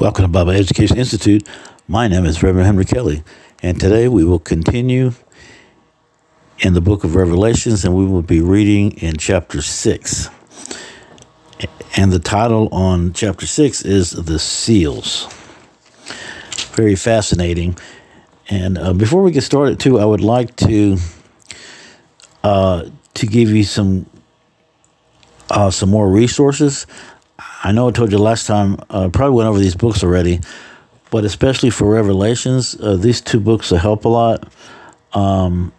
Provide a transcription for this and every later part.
Welcome to Bible Education Institute. My name is Reverend Henry Kelly, and today we will continue in the book of Revelations, and we will be reading in chapter 6. And the title on chapter 6 is The Seals. Very fascinating. And uh, before we get started, too, I would like to uh, to give you some uh, some more resources. I know I told you last time, uh, probably went over these books already, but especially for Revelations, uh, these two books will help a lot. Um,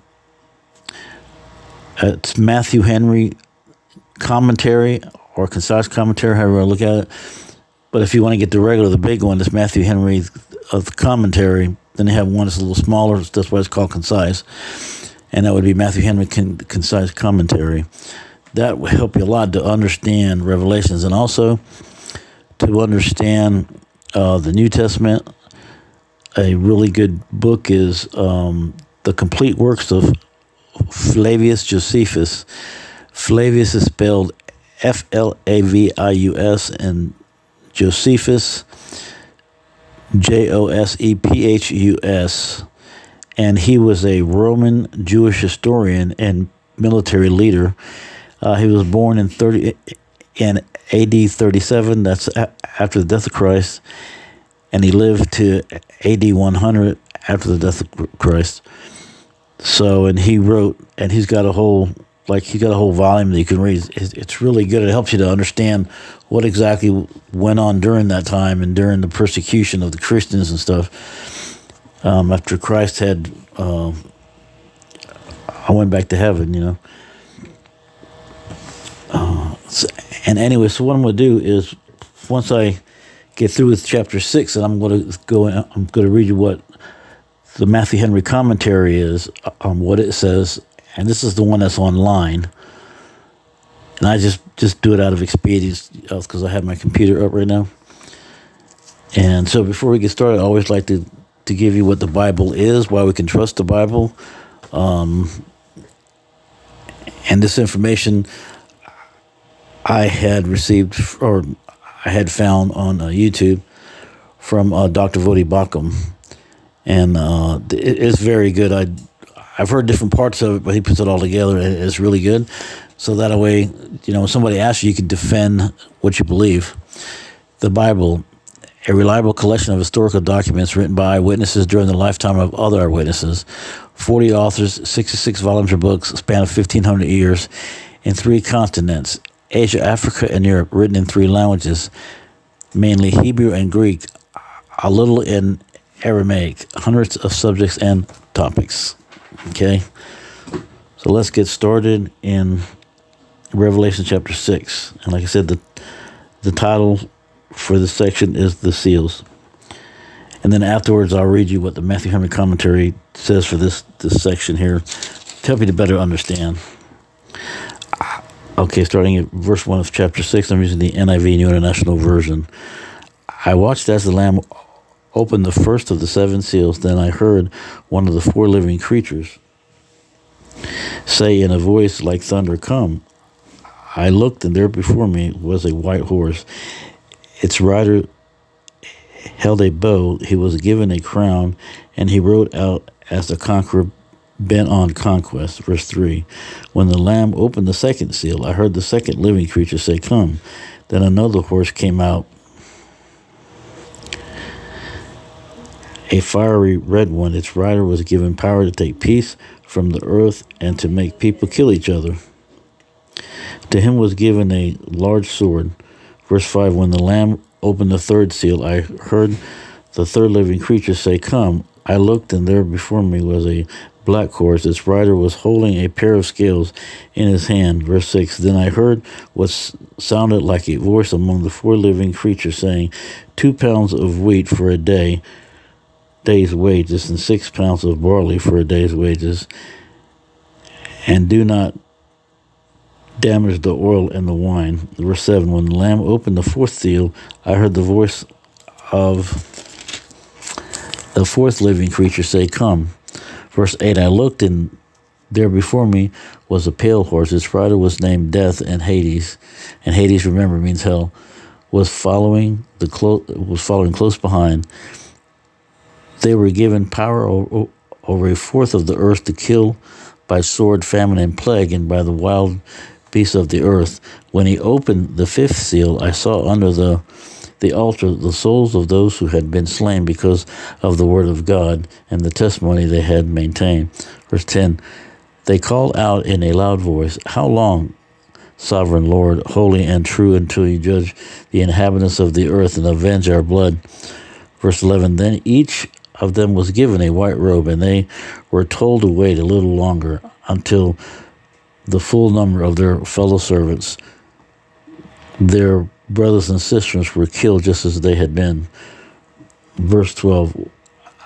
it's Matthew Henry commentary or concise commentary, however you look at it. But if you want to get the regular, the big one, it's Matthew Henry of the commentary. Then they have one that's a little smaller. That's why it's called concise, and that would be Matthew Henry con- concise commentary that will help you a lot to understand Revelations and also to understand uh, the New Testament. A really good book is um, The Complete Works of Flavius Josephus. Flavius is spelled F L A V I U S and Josephus J O S E P H U S. And he was a Roman Jewish historian and military leader uh, he was born in 30 in AD 37. That's after the death of Christ, and he lived to AD 100 after the death of Christ. So, and he wrote, and he's got a whole like he got a whole volume that you can read. It's really good. It helps you to understand what exactly went on during that time and during the persecution of the Christians and stuff. Um, after Christ had, uh, I went back to heaven, you know. Uh, and anyway, so what I'm going to do is once I get through with chapter six, and I'm going to go. I'm going to read you what the Matthew Henry commentary is on what it says, and this is the one that's online. And I just just do it out of expedience because uh, I have my computer up right now. And so before we get started, I always like to to give you what the Bible is, why we can trust the Bible. Um, and this information I had received or I had found on uh, YouTube from uh, Dr. Voddie Baucham, and uh, it, it's very good. I I've heard different parts of it, but he puts it all together. It's really good. So that way, you know, when somebody asks you, you can defend what you believe. The Bible, a reliable collection of historical documents written by eyewitnesses during the lifetime of other eyewitnesses. 40 authors, 66 volumes or books, span of 1,500 years, in three continents Asia, Africa, and Europe, written in three languages, mainly Hebrew and Greek, a little in Aramaic, hundreds of subjects and topics. Okay? So let's get started in Revelation chapter 6. And like I said, the, the title for this section is The Seals. And then afterwards, I'll read you what the Matthew Henry commentary says for this, this section here to help you to better understand. Okay, starting at verse 1 of chapter 6, I'm using the NIV New International Version. I watched as the Lamb opened the first of the seven seals. Then I heard one of the four living creatures say in a voice like thunder, Come. I looked, and there before me was a white horse. Its rider held a bow. He was given a crown, and he rode out as a conqueror bent on conquest. Verse 3 When the Lamb opened the second seal, I heard the second living creature say, Come. Then another horse came out, a fiery red one. Its rider was given power to take peace from the earth and to make people kill each other. To him was given a large sword. Verse 5 When the Lamb opened the third seal, I heard the third living creature say, Come. I looked, and there before me was a black horse. Its rider was holding a pair of scales in his hand. Verse 6 Then I heard what sounded like a voice among the four living creatures saying, Two pounds of wheat for a day, day's wages, and six pounds of barley for a day's wages. And do not damage the oil and the wine. Verse 7 When the Lamb opened the fourth seal, I heard the voice of the fourth living creature say, Come. Verse 8 I looked, and there before me was a pale horse. Its rider was named Death and Hades. And Hades, remember, means hell. was following the clo- was following close behind. They were given power o- over a fourth of the earth to kill by sword, famine, and plague, and by the wild beasts of the earth. When he opened the fifth seal, I saw under the the altar the souls of those who had been slain because of the word of God and the testimony they had maintained. Verse 10 They called out in a loud voice, How long, sovereign Lord, holy and true, until you judge the inhabitants of the earth and avenge our blood? Verse 11 Then each of them was given a white robe, and they were told to wait a little longer until the full number of their fellow servants, their brothers and sisters, were killed just as they had been. Verse 12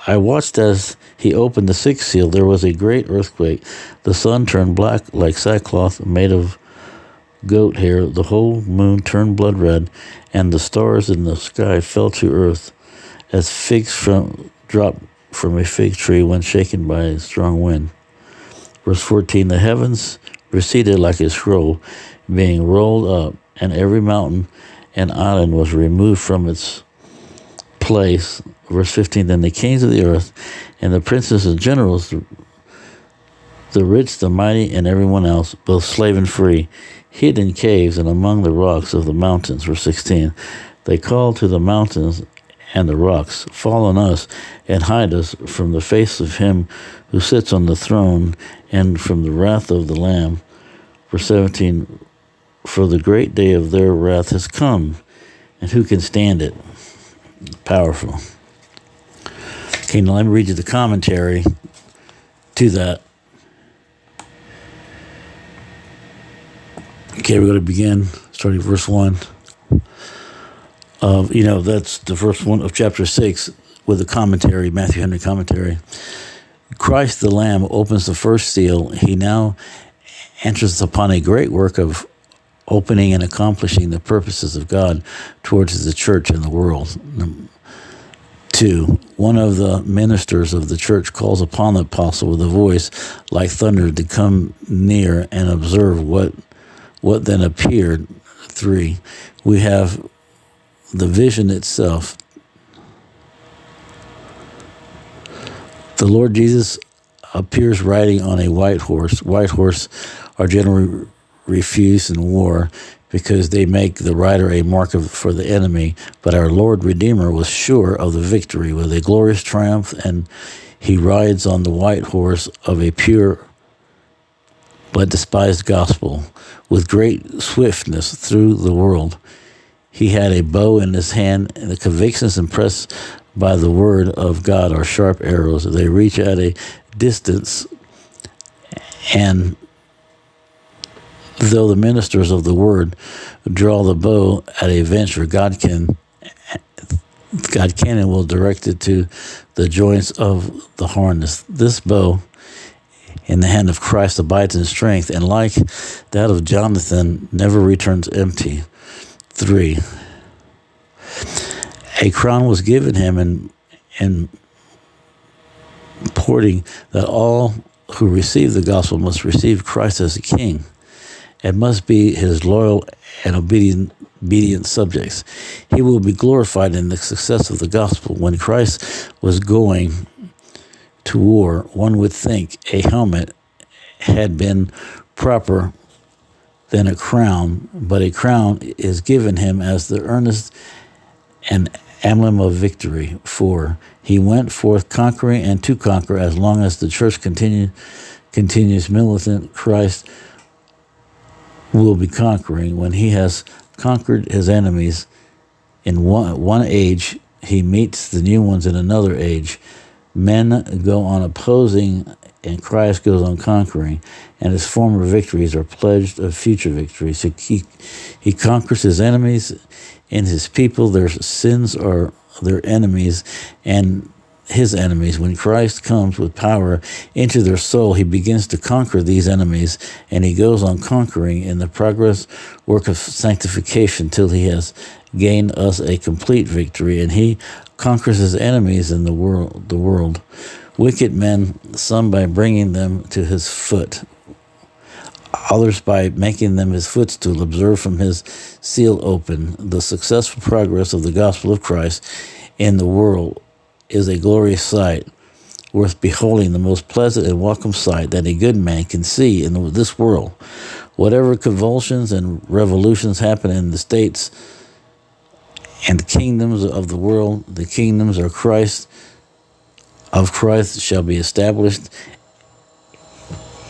I watched as he opened the sixth seal. There was a great earthquake. The sun turned black like sackcloth made of goat hair. The whole moon turned blood red, and the stars in the sky fell to earth as figs from drop from a fig tree when shaken by a strong wind. Verse 14 The heavens receded like a scroll, being rolled up, and every mountain and island was removed from its place. Verse 15 Then the kings of the earth, and the princes and generals, the, rich, the mighty, and everyone else, both slave and free, hid in caves and among the rocks of the mountains. Verse 16 They called to the mountains and the rocks, Fall on us and hide us from the face of him who sits on the throne and from the wrath of the Lamb. Verse 17 For the great day of their wrath has come, and who can stand it? Powerful. Okay, now let me read you the commentary to that. Okay, we're going to begin starting verse 1. Uh, you know, that's the first one of chapter 6 with the commentary, Matthew Henry commentary. Christ the Lamb opens the first seal. He now enters upon a great work of opening and accomplishing the purposes of God towards the church and the world. Two, one of the ministers of the church calls upon the apostle with a voice like thunder to come near and observe what what then appeared. Three, we have the vision itself. The Lord Jesus appears riding on a white horse. White horse are generally refused in war because they make the rider a mark of, for the enemy. But our Lord Redeemer was sure of the victory with a glorious triumph, and he rides on the white horse of a pure but despised gospel with great swiftness through the world. He had a bow in his hand, and the convictions impressed by the word of God are sharp arrows. They reach at a distance, and though the ministers of the word draw the bow at a venture, God can God can and will direct it to the joints of the harness. This bow in the hand of Christ abides in strength, and like that of Jonathan, never returns empty. Three. A crown was given him in in porting that all who receive the gospel must receive Christ as a king and must be his loyal and obedient obedient subjects. He will be glorified in the success of the gospel. When Christ was going to war, one would think a helmet had been proper than a crown, but a crown is given him as the earnest and emblem of victory. For he went forth conquering and to conquer as long as the church continue, continues militant. Christ will be conquering when he has conquered his enemies in one, one age he meets the new ones in another age. Men go on opposing and christ goes on conquering and his former victories are pledged of future victories. He, he conquers his enemies and his people. Their sins are their enemies and his enemies. When Christ comes with power into their soul, he begins to conquer these enemies and he goes on conquering in the progress work of sanctification till he has gained us a complete victory and he conquers his enemies in the world the world wicked men some by bringing them to his foot others by making them his footstool, observe from his seal open. The successful progress of the gospel of Christ in the world is a glorious sight, worth beholding, the most pleasant and welcome sight that a good man can see in this world. Whatever convulsions and revolutions happen in the states and the kingdoms of the world, the kingdoms of Christ of Christ shall be established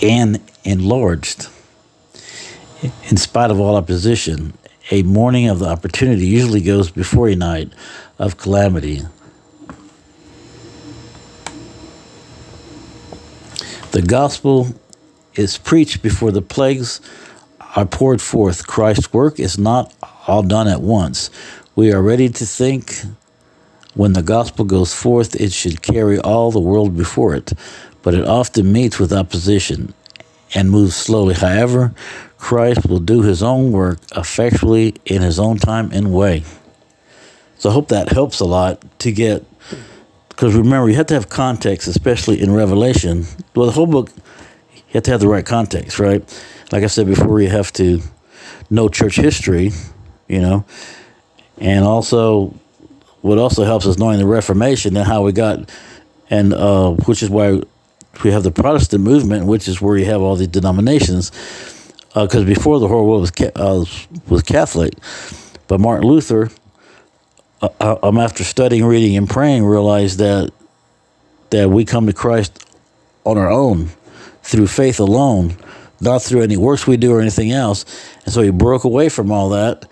and enlarged. In spite of all opposition, a morning of the opportunity usually goes before a night of calamity. The gospel is preached before the plagues are poured forth. Christ's work is not all done at once. We are ready to think when the gospel goes forth, it should carry all the world before it, but it often meets with opposition and moves slowly. However, Christ will do his own work effectually in his own time and way. So I hope that helps a lot to get, because remember, you have to have context, especially in Revelation. Well, the whole book, you have to have the right context, right? Like I said before, you have to know church history, you know, and also what also helps is knowing the Reformation and how we got, and uh, which is why we have the Protestant movement, which is where you have all these denominations. Because uh, before the whole world was uh, was Catholic, but Martin Luther, uh, um, after studying, reading, and praying, realized that that we come to Christ on our own, through faith alone, not through any works we do or anything else. And so he broke away from all that.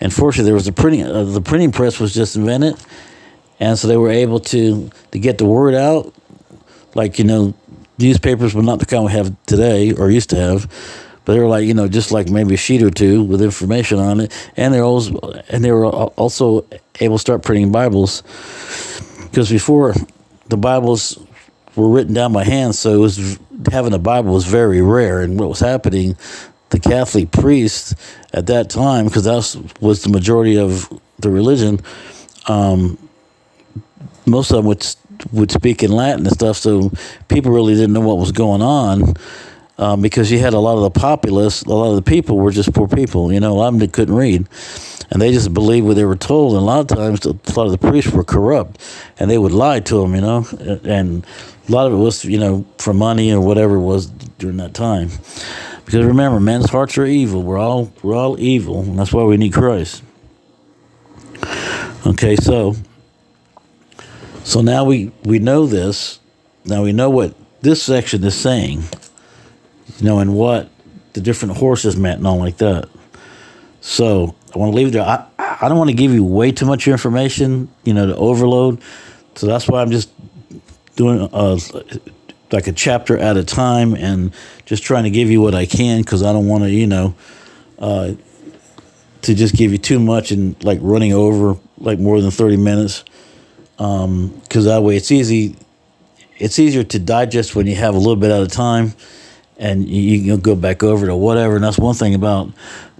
And fortunately there was a printing uh, the printing press was just invented. And so they were able to to get the word out. Like you know newspapers were not the kind we have today or used to have but they were like you know just like maybe a sheet or two with information on it and they're also and they were also able to start printing bibles because before the bibles were written down by hand so was having a bible was very rare and what was happening the Catholic priests at that time, because that was the majority of the religion, um, most of them would would speak in Latin and stuff. So people really didn't know what was going on. Um, because you had a lot of the populace, a lot of the people were just poor people. You know, a lot of them couldn't read, and they just believed what they were told. And a lot of times, a lot of the priests were corrupt, and they would lie to them. You know, and a lot of it was, you know, for money or whatever it was during that time. Because remember, men's hearts are evil. We're all we're all evil, and that's why we need Christ. Okay, so so now we we know this. Now we know what this section is saying. You know, and what the different horses meant and all like that. So I want to leave it there. I, I don't want to give you way too much information, you know, to overload. So that's why I'm just doing uh, like a chapter at a time and just trying to give you what I can because I don't want to, you know, uh, to just give you too much and like running over like more than 30 minutes. Because um, that way it's easy, it's easier to digest when you have a little bit at a time and you, can go back over to whatever. And that's one thing about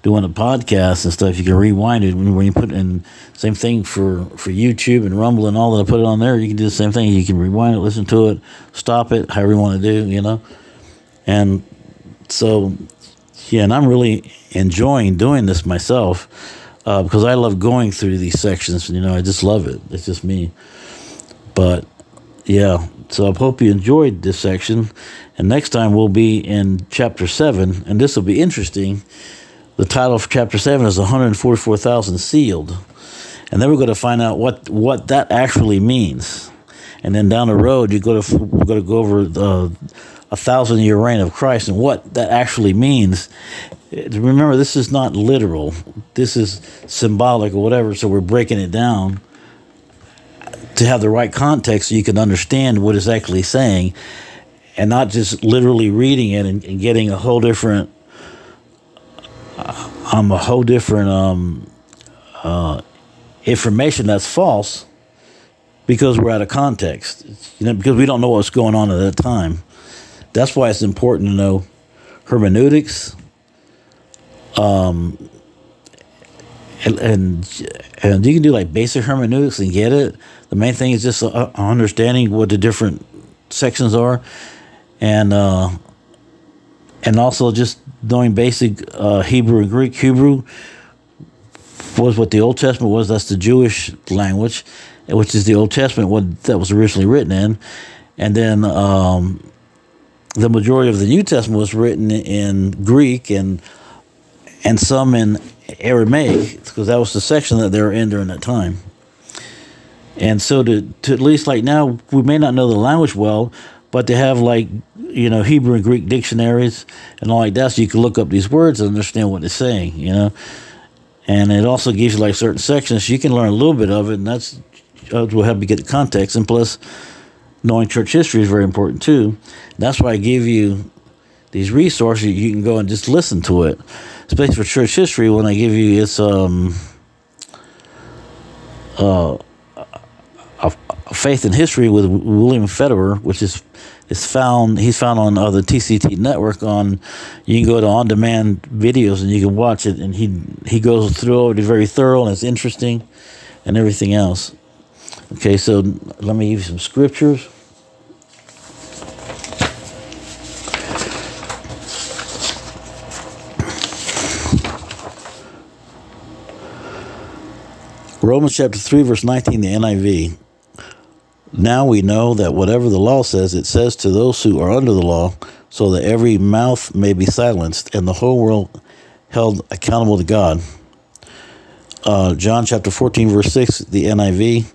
doing a podcast and stuff, you can rewind it when, when you put in same thing for for YouTube and Rumble and all that. I put it on there. You can do the same thing. You can rewind it, listen to it, stop it, however you want to do. You know, and so yeah, and I'm really enjoying doing this myself uh, because I love going through these sections. You know, I just love it. It's just me. But yeah, so I hope you enjoyed this section. And next time we'll be in chapter seven, and this will be interesting the title of chapter 7 is 144,000 sealed. And then we're going to find out what, what that actually means. And then down the road, you go to, we're going to go over the, a thousand year reign of Christ and what that actually means. Remember, this is not literal, this is symbolic or whatever, so we're breaking it down to have the right context so you can understand what it's actually saying and not just literally reading it and, and getting a whole different um, a whole different um, uh, information that's false because we're out of context. You know, because we don't know what's going on at that time. That's why it's important to know hermeneutics. Um, and, and, and you can do like basic hermeneutics and get it. The main thing is just uh, understanding what the different sections are, and uh, and also just knowing basic uh, Hebrew and Greek. Hebrew was what the Old Testament was. That's the Jewish language, which is the Old Testament, what that was originally written in. And then um, the majority of the New Testament was written in Greek and and some in Aramaic because that was the section that they were in during that time. And so to, to at least like now, we may not know the language well, but to have like, you know, Hebrew and Greek dictionaries and all like that, so you can look up these words and understand what they're saying, you know. And it also gives you like certain sections, you can learn a little bit of it, and that's uh, will help you get the context. And plus, knowing church history is very important too. That's why I give you these resources. You can go and just listen to it, especially for church history. When I give you it's um uh faith in history with William Federer, which is is found he's found on uh, the TCT network on you can go to on demand videos and you can watch it and he he goes through it very thorough and it's interesting and everything else. Okay, so let me give you some scriptures. Romans chapter 3, verse 19, the NIV. Now we know that whatever the law says, it says to those who are under the law, so that every mouth may be silenced and the whole world held accountable to God. Uh, John chapter 14, verse 6, the NIV.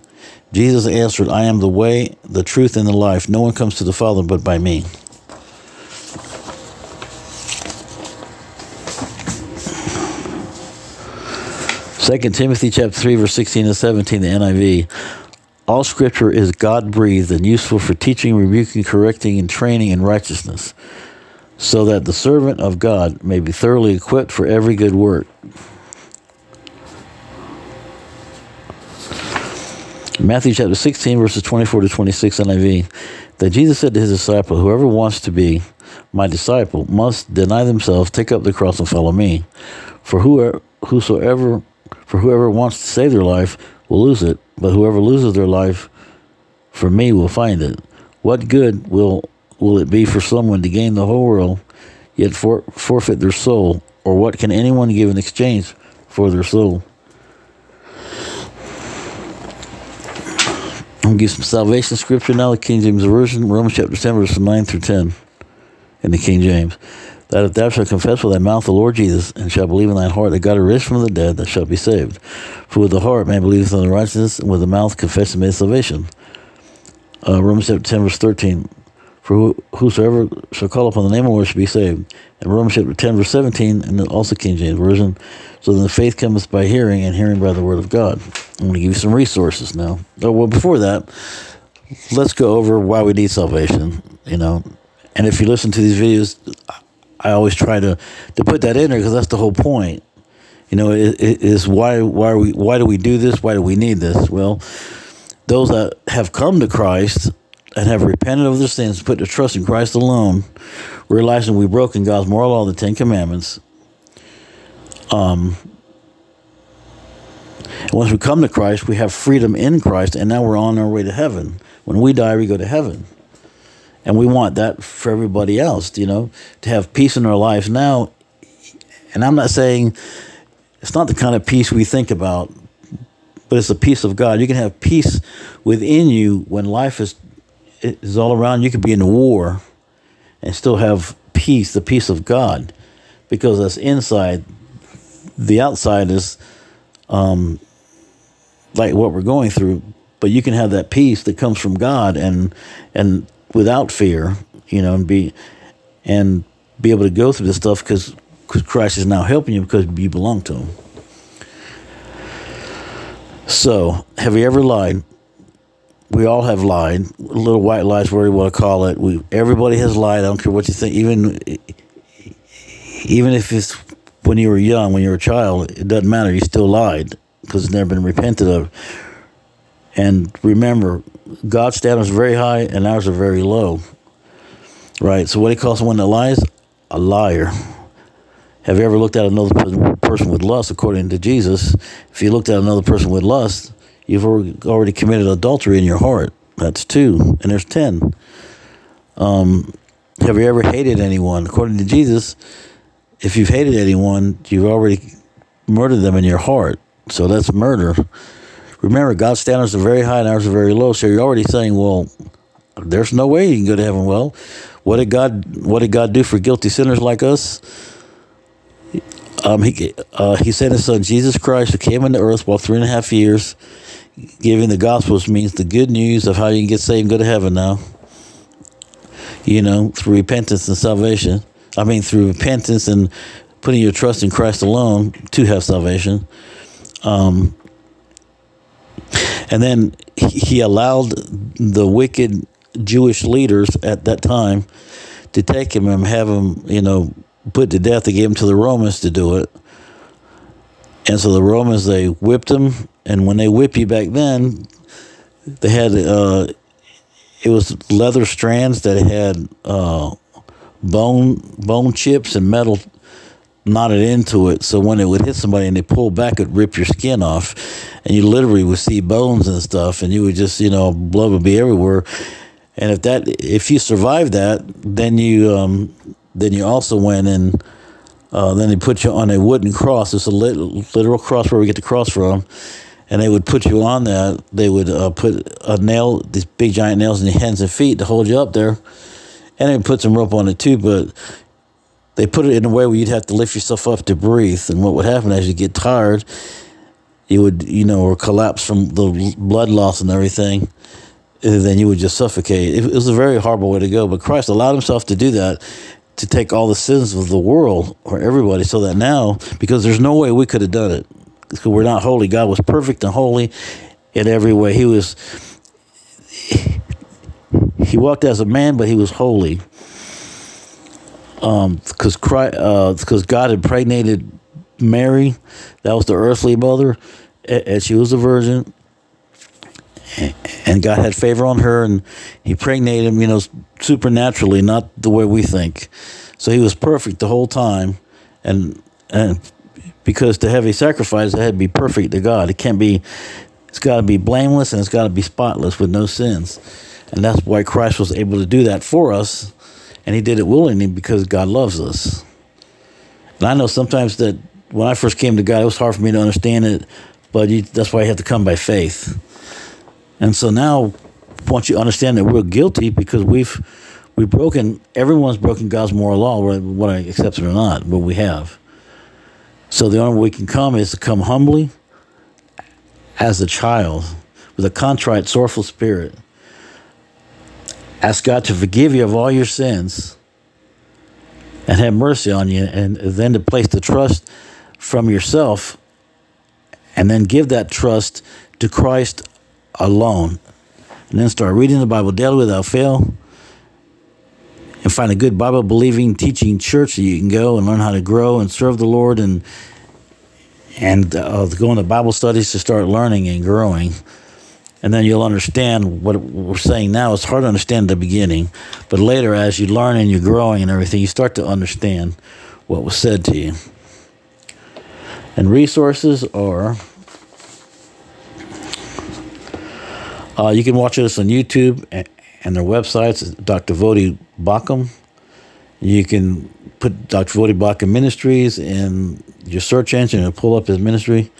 Jesus answered, I am the way, the truth, and the life. No one comes to the Father but by me. Second Timothy chapter 3, verse 16 and 17, the NIV. All scripture is God breathed and useful for teaching, rebuking, correcting, and training in righteousness, so that the servant of God may be thoroughly equipped for every good work. Matthew chapter 16, verses 24 to 26 NIV. That Jesus said to his disciple, Whoever wants to be my disciple must deny themselves, take up the cross, and follow me. For whoever, whosoever, for whoever wants to save their life will lose it, but whoever loses their life for me will find it. What good will will it be for someone to gain the whole world, yet for, forfeit their soul? Or what can anyone give in exchange for their soul? I'm going to give some salvation scripture now, the King James Version, Romans chapter 10, verses 9 through 10 in the King James. That if thou shalt confess with thy mouth the Lord Jesus, and shalt believe in thine heart that God is raised from the dead, thou shalt be saved. For with the heart man believeth unto righteousness, and with the mouth confession made salvation. Uh, Romans chapter 10, verse 13. For who, whosoever shall call upon the name of the Lord shall be saved. And Romans chapter 10, verse 17, and also King James Version. So then the faith cometh by hearing, and hearing by the word of God. I'm going to give you some resources now. Oh, well, before that, let's go over why we need salvation, you know. And if you listen to these videos, I always try to, to put that in there because that's the whole point. You know, it, why why we why do we do this? Why do we need this? Well, those that have come to Christ and have repented of their sins, put their trust in Christ alone, realizing we've broken God's moral law, the Ten Commandments. Um, once we come to Christ, we have freedom in Christ, and now we're on our way to heaven. When we die, we go to heaven. And we want that for everybody else, you know, to have peace in our lives now. And I'm not saying it's not the kind of peace we think about, but it's the peace of God. You can have peace within you when life is is all around. You could be in war and still have peace, the peace of God, because that's inside. The outside is um, like what we're going through, but you can have that peace that comes from God and and without fear, you know, and be and be able to go through this stuff because Christ is now helping you because you belong to Him. So, have you ever lied? We all have lied. Little white lies, whatever you want to call it. We everybody has lied. I don't care what you think. Even even if it's when you were young, when you were a child, it doesn't matter. You still lied because it's never been repented of. And remember, God's standards are very high and ours are very low. Right? So, what he calls someone that lies? A liar. Have you ever looked at another person with lust, according to Jesus? If you looked at another person with lust, you've already committed adultery in your heart. That's two, and there's ten. Um, have you ever hated anyone? According to Jesus, if you've hated anyone, you've already murdered them in your heart. So that's murder. Remember, God's standards are very high and ours are very low. So you're already saying, well, there's no way you can go to heaven. Well, what did God what did God do for guilty sinners like us? Um, he uh, he sent his son Jesus Christ who came into earth, walked three and a half years, giving the gospel, which means the good news of how you can get saved and go to heaven now. You know, through repentance and salvation. I mean, through repentance and putting your trust in Christ alone to have salvation. Um, and then he allowed the wicked Jewish leaders at that time to take him and have him, you know, put to death. They gave him to the Romans to do it. And so the Romans, they whipped him. And when they whip you back then, they had, uh, it was leather strands that had uh, bone bone chips and metal knotted into it. So when it would hit somebody and they pull back, it'd rip your skin off. And you literally would see bones and stuff. And you would just, you know, blood would be everywhere. And if that, if you survive that, then you, um, then you also went and uh, then they put you on a wooden cross. It's a lit- literal cross where we get the cross from. And they would put you on that. They would uh, put a nail, these big giant nails in your hands and feet to hold you up there. And they put some rope on it too. But they put it in a way where you'd have to lift yourself up to breathe. And what would happen as you get tired, you would, you know, or collapse from the blood loss and everything and then you would just suffocate. It was a very horrible way to go, but Christ allowed himself to do that to take all the sins of the world or everybody so that now, because there's no way we could have done it, because we're not holy. God was perfect and holy in every way. He was, he walked as a man, but he was holy. Um, because Christ, uh, because God had impregnated Mary, that was the earthly mother, and she was a virgin and God had favor on her, and He impregnated him, you know, supernaturally, not the way we think. So He was perfect the whole time, and and because to have a sacrifice, it had to be perfect to God. It can't be. It's got to be blameless and it's got to be spotless with no sins, and that's why Christ was able to do that for us, and He did it willingly because God loves us. And I know sometimes that when I first came to God, it was hard for me to understand it, but you, that's why you have to come by faith and so now, once you understand that we're guilty because we've we've broken everyone's broken God's moral law, whether I accept it or not, but we have. So the only way we can come is to come humbly as a child with a contrite, sorrowful spirit. Ask God to forgive you of all your sins and have mercy on you, and then to place the trust from yourself and then give that trust to Christ alone. And then start reading the Bible daily without fail. And find a good Bible believing teaching church that you can go and learn how to grow and serve the Lord and and uh, go into Bible studies to start learning and growing. And then you'll understand what we're saying now. It's hard to understand at the beginning, but later, as you learn and you're growing and everything, you start to understand what was said to you. And resources are Uh, you can watch us on YouTube and, their websites, Dr. Voddie Baucham. You can put Dr. Voddie Baucham Ministries in your search engine and pull up his ministry.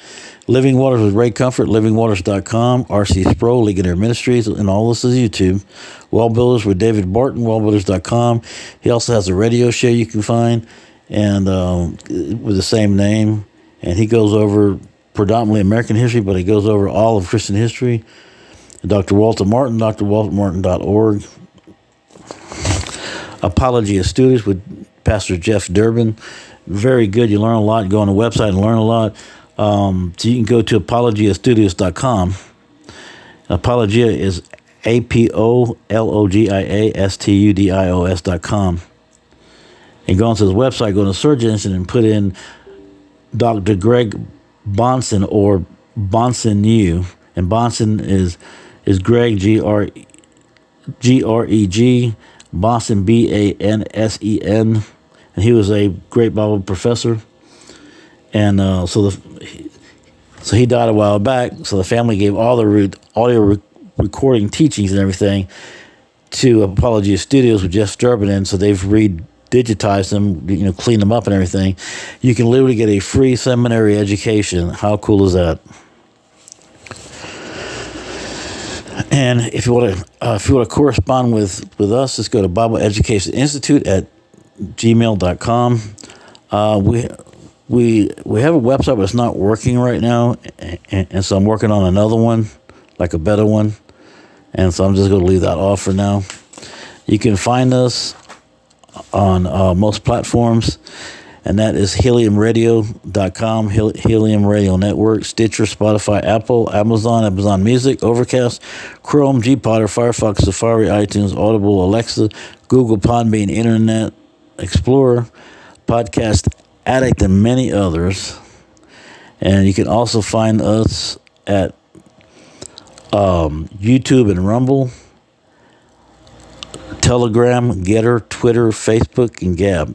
Living Waters with Ray Comfort, livingwaters.com, RC Sproul, Ligonier Ministries, and all this is YouTube. Wall Builders with David Barton, wallbuilders.com. He also has a radio show you can find and um, with the same name. And he goes over predominantly American history, but he goes over all of Christian history. Dr. Walter Martin, drwaltermartin.org. Apologia Studios with Pastor Jeff Durbin. Very good. You learn a lot. Go on the website and learn a lot. Um, so you can go to apologiastudios.com. Apologia is A P O L O G I A S T U D I O S dot com. And go onto the website, go to search engine, and put in Dr. Greg Bahnsen or Bahnsen U. And Bahnsen is is Greg G R G R E G Bahnsen B A N S E N, and he was a great Bible professor. And uh, so the so he died a while back. So the family gave all the audio re- recording teachings and everything to Apologia Studios with Jeff Durbin, so they've redone digitize them, you know, clean them up and everything. You can literally get a free seminary education. How cool is that? And if you want to, uh, if you want to correspond with with us, just go to Bible Education Institute at gmail.com. Uh, we we we have a website, but it's not working right now, and, and, so I'm working on another one, like a better one, and so I'm just going to leave that off for now. You can find us on uh, most platforms and that is heliumradio.com, Helium Radio Network, Stitcher, Spotify, Apple, Amazon, Amazon Music, Overcast, Chrome, gPodder, Firefox, Safari, iTunes, Audible, Alexa, Google, Podbean, Internet Explorer, Podcast Addict, and many others. And you can also find us at um, YouTube and Rumble, Telegram, Gettr, Twitter, Facebook, and Gab.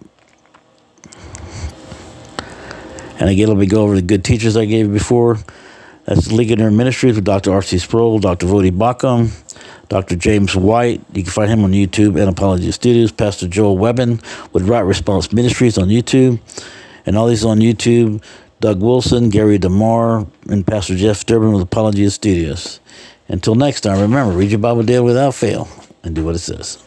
And again, let me go over the good teachers I gave you before. That's Ligonier Ministries with Dr. R.C. Sproul, Dr. Voddie Baucham, Dr. James White. You can find him on YouTube and Apologia Studios. Pastor Joel Webbin with Right Response Ministries on YouTube. And all these on YouTube. Doug Wilson, Gary DeMar, and Pastor Jeff Durbin with Apologia Studios. Until next time, remember, read your Bible daily without fail and do what it says.